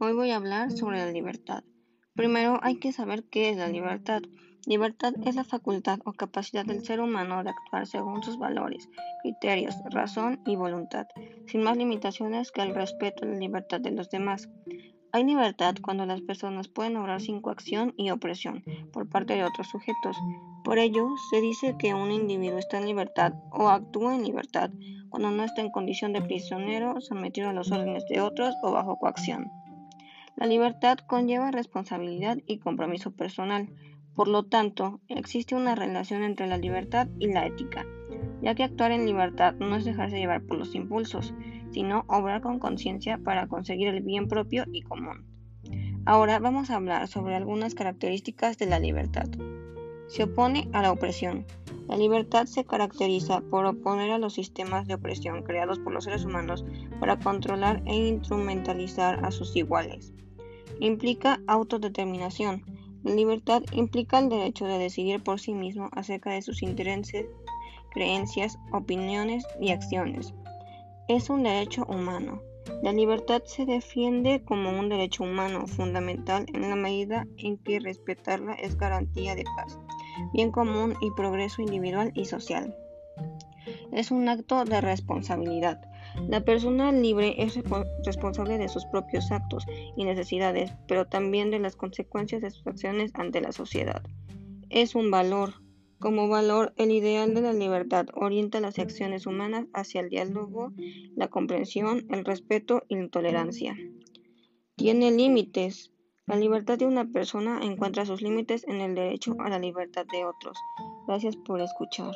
Hoy voy a hablar sobre la libertad. Primero hay que saber qué es la libertad. Libertad es la facultad o capacidad del ser humano de actuar según sus valores, criterios, razón y voluntad, sin más limitaciones que el respeto a la libertad de los demás. Hay libertad cuando las personas pueden obrar sin coacción y opresión por parte de otros sujetos. Por ello, se dice que un individuo está en libertad o actúa en libertad cuando no está en condición de prisionero, sometido a los órdenes de otros o bajo coacción. La libertad conlleva responsabilidad y compromiso personal. Por lo tanto, existe una relación entre la libertad y la ética, ya que actuar en libertad no es dejarse llevar por los impulsos, sino obrar con conciencia para conseguir el bien propio y común. Ahora vamos a hablar sobre algunas características de la libertad. Se opone a la opresión. La libertad se caracteriza por oponer a los sistemas de opresión creados por los seres humanos para controlar e instrumentalizar a sus iguales. Implica autodeterminación. La libertad implica el derecho de decidir por sí mismo acerca de sus intereses, creencias, opiniones y acciones. Es un derecho humano. La libertad se defiende como un derecho humano fundamental en la medida en que respetarla es garantía de paz, bien común y progreso individual y social. Es un acto de responsabilidad. La persona libre es responsable de sus propios actos y necesidades, pero también de las consecuencias de sus acciones ante la sociedad. Es un valor como valor, el ideal de la libertad orienta las acciones humanas hacia el diálogo, la comprensión, el respeto y la tolerancia. Tiene límites. La libertad de una persona encuentra sus límites en el derecho a la libertad de otros. Gracias por escuchar.